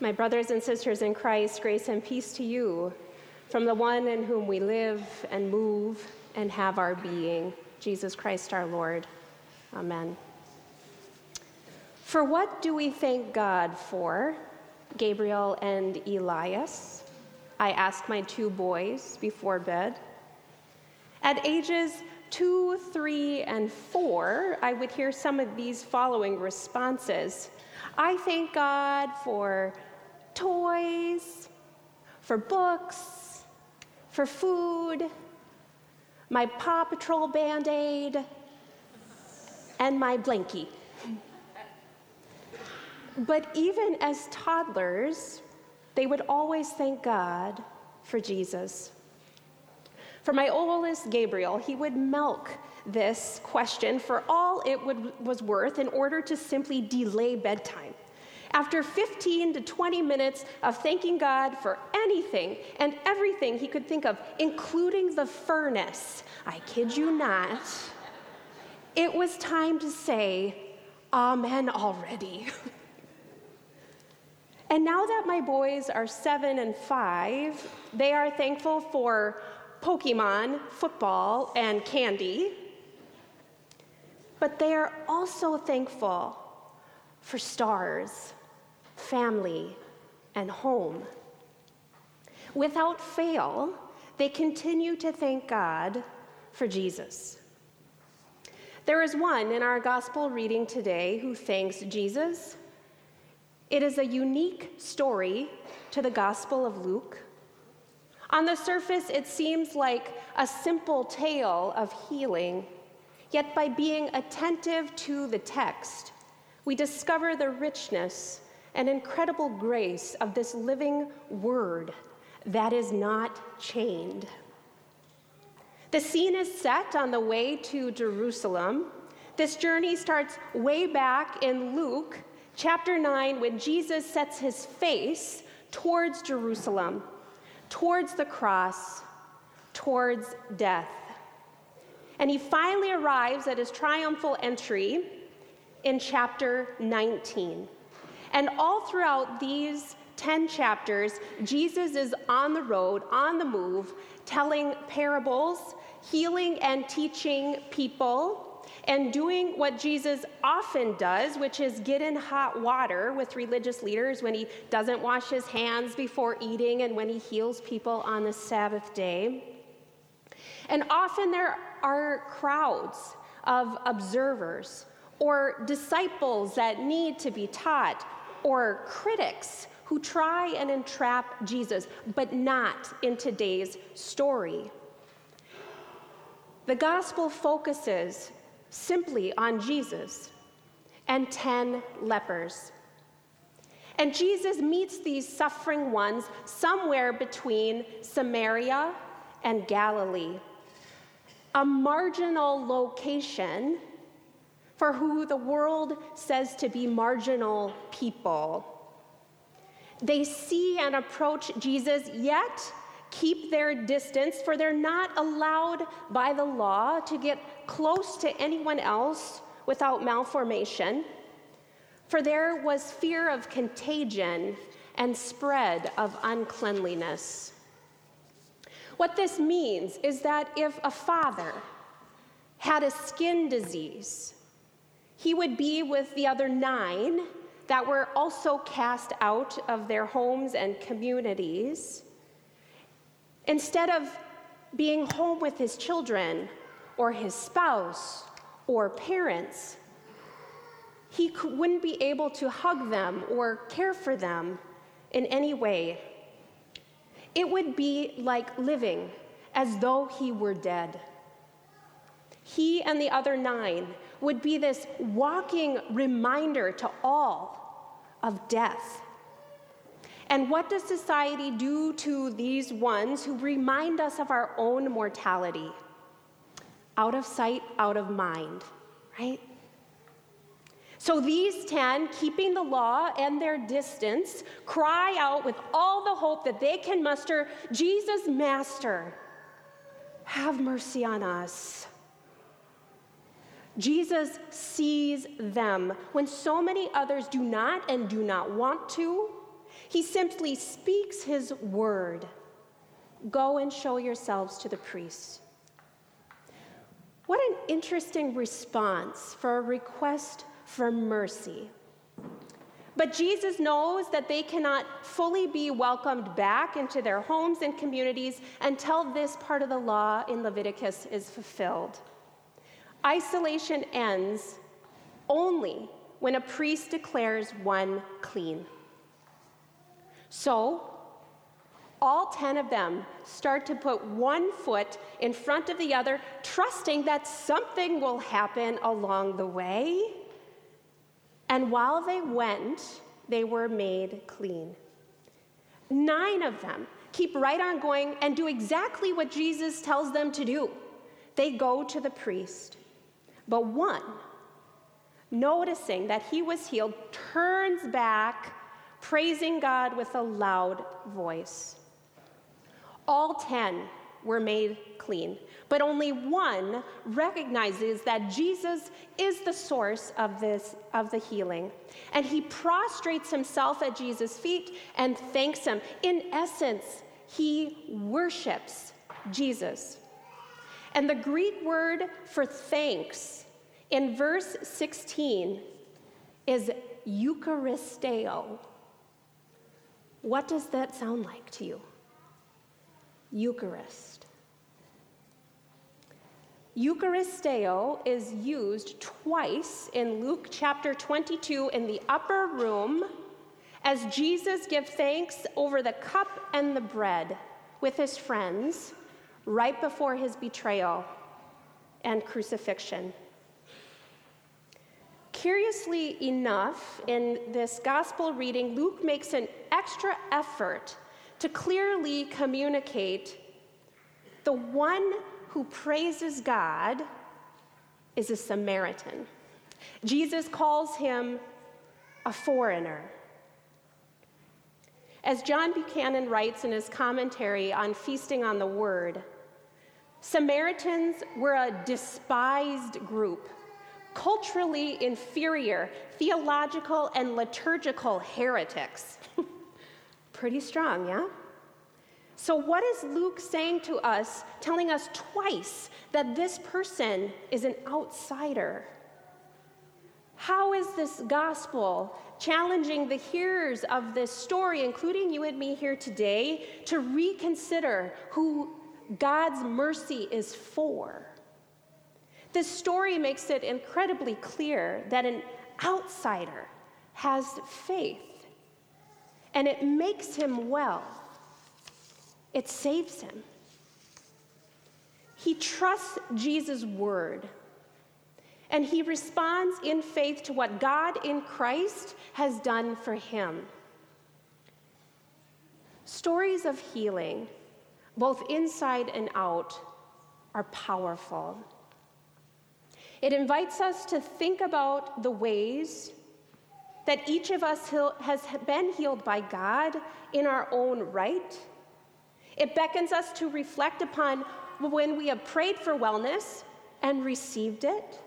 My brothers and sisters in Christ, grace and peace to you from the one in whom we live and move and have our being, Jesus Christ our Lord. Amen. For what do we thank God for, Gabriel and Elias? I asked my two boys before bed. At ages two, three, and four, I would hear some of these following responses I thank God for toys, for books, for food, my Paw Patrol band aid, and my blankie. But even as toddlers, they would always thank God for Jesus. For my oldest Gabriel, he would milk this question for all it would, was worth in order to simply delay bedtime. After 15 to 20 minutes of thanking God for anything and everything he could think of, including the furnace, I kid you not, it was time to say, Amen already. and now that my boys are seven and five, they are thankful for Pokemon, football, and candy. But they are also thankful for stars family, and home. Without fail, they continue to thank God for Jesus. There is one in our gospel reading today who thanks Jesus. It is a unique story to the Gospel of Luke. On the surface, it seems like a simple tale of healing, yet, by being attentive to the text, we discover the richness and incredible grace of this living word that is not chained. The scene is set on the way to Jerusalem. This journey starts way back in Luke chapter 9 when Jesus sets his face towards Jerusalem, towards the cross, towards death. And he finally arrives at his triumphal entry in chapter 19. And all throughout these 10 chapters, Jesus is on the road, on the move, telling parables, healing and teaching people, and doing what Jesus often does, which is get in hot water with religious leaders when he doesn't wash his hands before eating and when he heals people on the Sabbath day. And often there are crowds of observers or disciples that need to be taught or critics who try and entrap Jesus, but not in today's story. The gospel focuses simply on Jesus and 10 lepers. And Jesus meets these suffering ones somewhere between Samaria and Galilee, a marginal location for who the world says to be marginal people. They see and approach Jesus, yet keep their distance, for they're not allowed by the law to get close to anyone else without malformation. For there was fear of contagion and spread of uncleanliness. What this means is that if a father had a skin disease, he would be with the other nine that were also cast out of their homes and communities. Instead of being home with his children or his spouse or parents, he wouldn't be able to hug them or care for them in any way. It would be like living as though he were dead. He and the other nine would be this walking reminder to all of death. And what does society do to these ones who remind us of our own mortality? Out of sight, out of mind, right? So these 10, keeping the law and their distance, cry out with all the hope that they can muster Jesus, Master, have mercy on us. Jesus sees them when so many others do not and do not want to. He simply speaks his word Go and show yourselves to the priests. What an interesting response for a request for mercy. But Jesus knows that they cannot fully be welcomed back into their homes and communities until this part of the law in Leviticus is fulfilled. Isolation ends only when a priest declares one clean. So, all 10 of them start to put one foot in front of the other, trusting that something will happen along the way. And while they went, they were made clean. Nine of them keep right on going and do exactly what Jesus tells them to do. They go to the priest. But one, noticing that he was healed, turns back, praising God with a loud voice. All 10 were made clean, but only one recognizes that Jesus is the source of this of the healing. And he prostrates himself at Jesus' feet and thanks him. In essence, he worships Jesus. And the Greek word for thanks in verse 16 is Eucharisteo. What does that sound like to you? Eucharist. Eucharisteo is used twice in Luke chapter 22 in the upper room as Jesus gives thanks over the cup and the bread with his friends right before his betrayal and crucifixion. Curiously enough, in this gospel reading, Luke makes an extra effort to clearly communicate the one who praises God is a Samaritan. Jesus calls him a foreigner. As John Buchanan writes in his commentary on Feasting on the Word, Samaritans were a despised group, culturally inferior, theological and liturgical heretics. Pretty strong, yeah? So, what is Luke saying to us, telling us twice that this person is an outsider? How is this gospel challenging the hearers of this story, including you and me here today, to reconsider who God's mercy is for? This story makes it incredibly clear that an outsider has faith and it makes him well. It saves him. He trusts Jesus' word and he responds in faith to what God in Christ has done for him. Stories of healing, both inside and out, are powerful. It invites us to think about the ways that each of us has been healed by God in our own right. It beckons us to reflect upon when we have prayed for wellness and received it.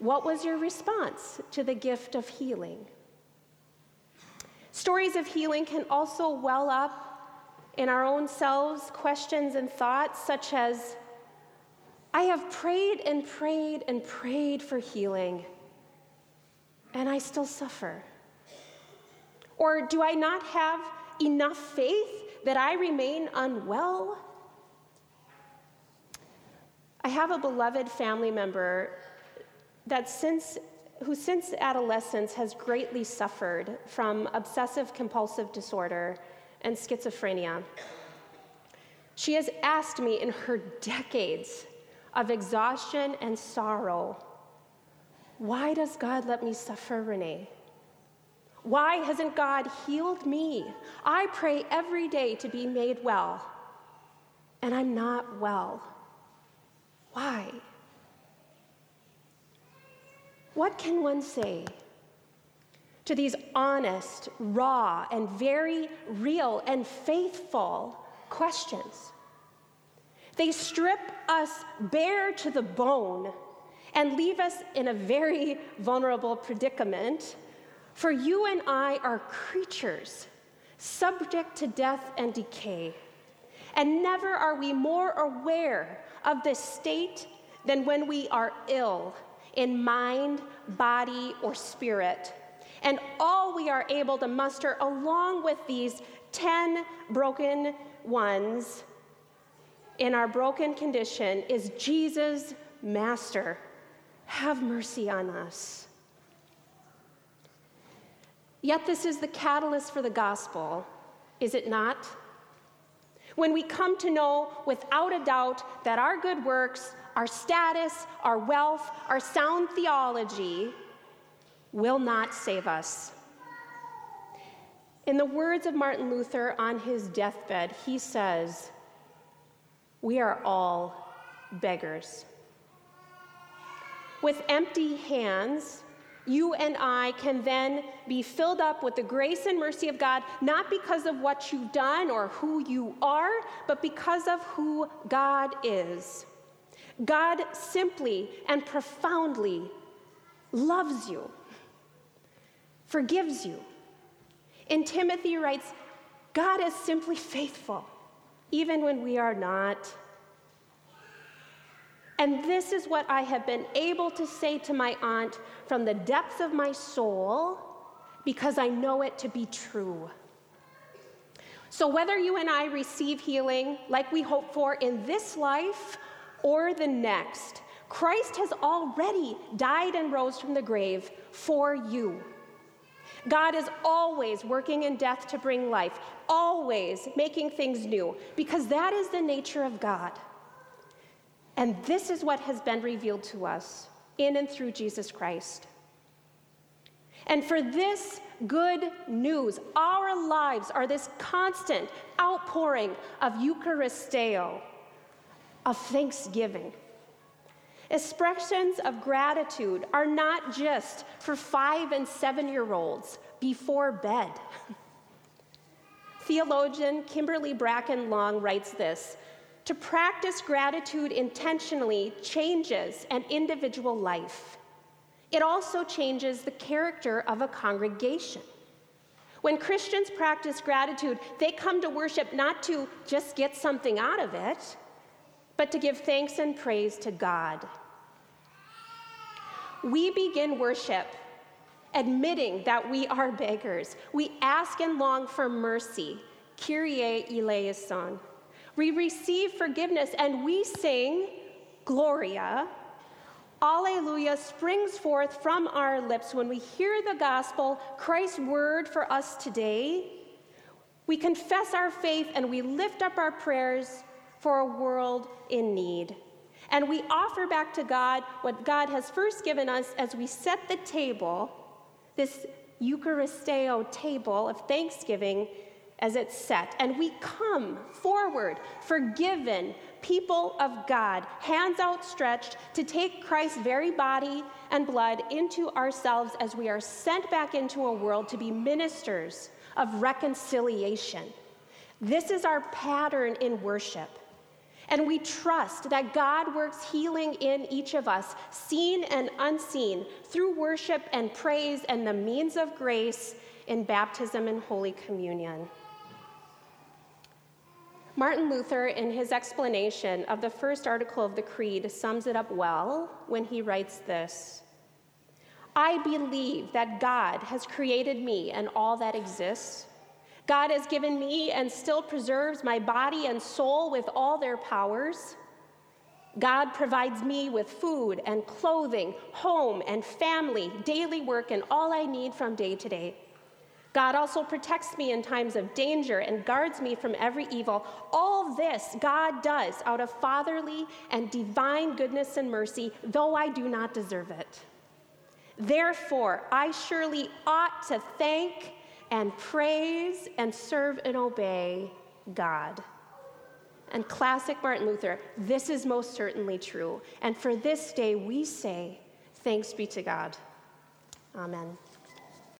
What was your response to the gift of healing? Stories of healing can also well up in our own selves questions and thoughts, such as I have prayed and prayed and prayed for healing and I still suffer? Or do I not have enough faith that I remain unwell? I have a beloved family member that since who since adolescence has greatly suffered from obsessive compulsive disorder and schizophrenia. She has asked me in her decades of exhaustion and sorrow why does God let me suffer, Renee? Why hasn't God healed me? I pray every day to be made well, and I'm not well. Why? What can one say to these honest, raw, and very real and faithful questions? They strip us bare to the bone and leave us in a very vulnerable predicament For you and I are creatures subject to death and decay. And never are we more aware of this state than when we are ill in mind, body, or spirit. And all we are able to muster along with these 10 broken ones in our broken condition is Jesus, Master, have mercy on us. Yet, this is the catalyst for the gospel, is it not? When we come to know without a doubt that our good works, our status, our wealth, our sound theology will not save us. In the words of Martin Luther on his deathbed, he says, We are all beggars. With empty hands, you and I can then be filled up with the grace and mercy of God, not because of what you've done or who you are, but because of who God is. God simply and profoundly loves you, forgives you. And Timothy writes, God is simply faithful, even when we are not. And this is what I have been able to say to my aunt from the depths of my soul because I know it to be true. So, whether you and I receive healing like we hope for in this life or the next, Christ has already died and rose from the grave for you. God is always working in death to bring life, always making things new, because that is the nature of God. And this is what has been revealed to us in and through Jesus Christ. And for this good news, our lives are this constant outpouring of Eucharisteo, of thanksgiving. Expressions of gratitude are not just for five and seven year olds before bed. Theologian Kimberly Bracken Long writes this to practice gratitude intentionally changes an individual life. It also changes the character of a congregation. When Christians practice gratitude, they come to worship not to just get something out of it, but to give thanks and praise to God. We begin worship admitting that we are beggars. We ask and long for mercy. Kyrie eleison. We receive forgiveness and we sing Gloria. Alleluia springs forth from our lips when we hear the gospel, Christ's word for us today. We confess our faith and we lift up our prayers for a world in need. And we offer back to God what God has first given us as we set the table, this Eucharisteo table of thanksgiving as it's set. And we come forward, forgiven, people of God, hands outstretched to take Christ's very body and blood into ourselves as we are sent back into a world to be ministers of reconciliation. This is our pattern in worship. And we trust that God works healing in each of us, seen and unseen, through worship and praise and the means of grace in baptism and Holy Communion. Martin Luther, in his explanation of the first article of the Creed, sums it up well when he writes this I believe that God has created me and all that exists. God has given me and still preserves my body and soul with all their powers. God provides me with food and clothing, home and family, daily work, and all I need from day to day. God also protects me in times of danger and guards me from every evil. All this God does out of fatherly and divine goodness and mercy, though I do not deserve it. Therefore, I surely ought to thank and praise and serve and obey God. And classic Martin Luther, this is most certainly true. And for this day, we say, Thanks be to God. Amen.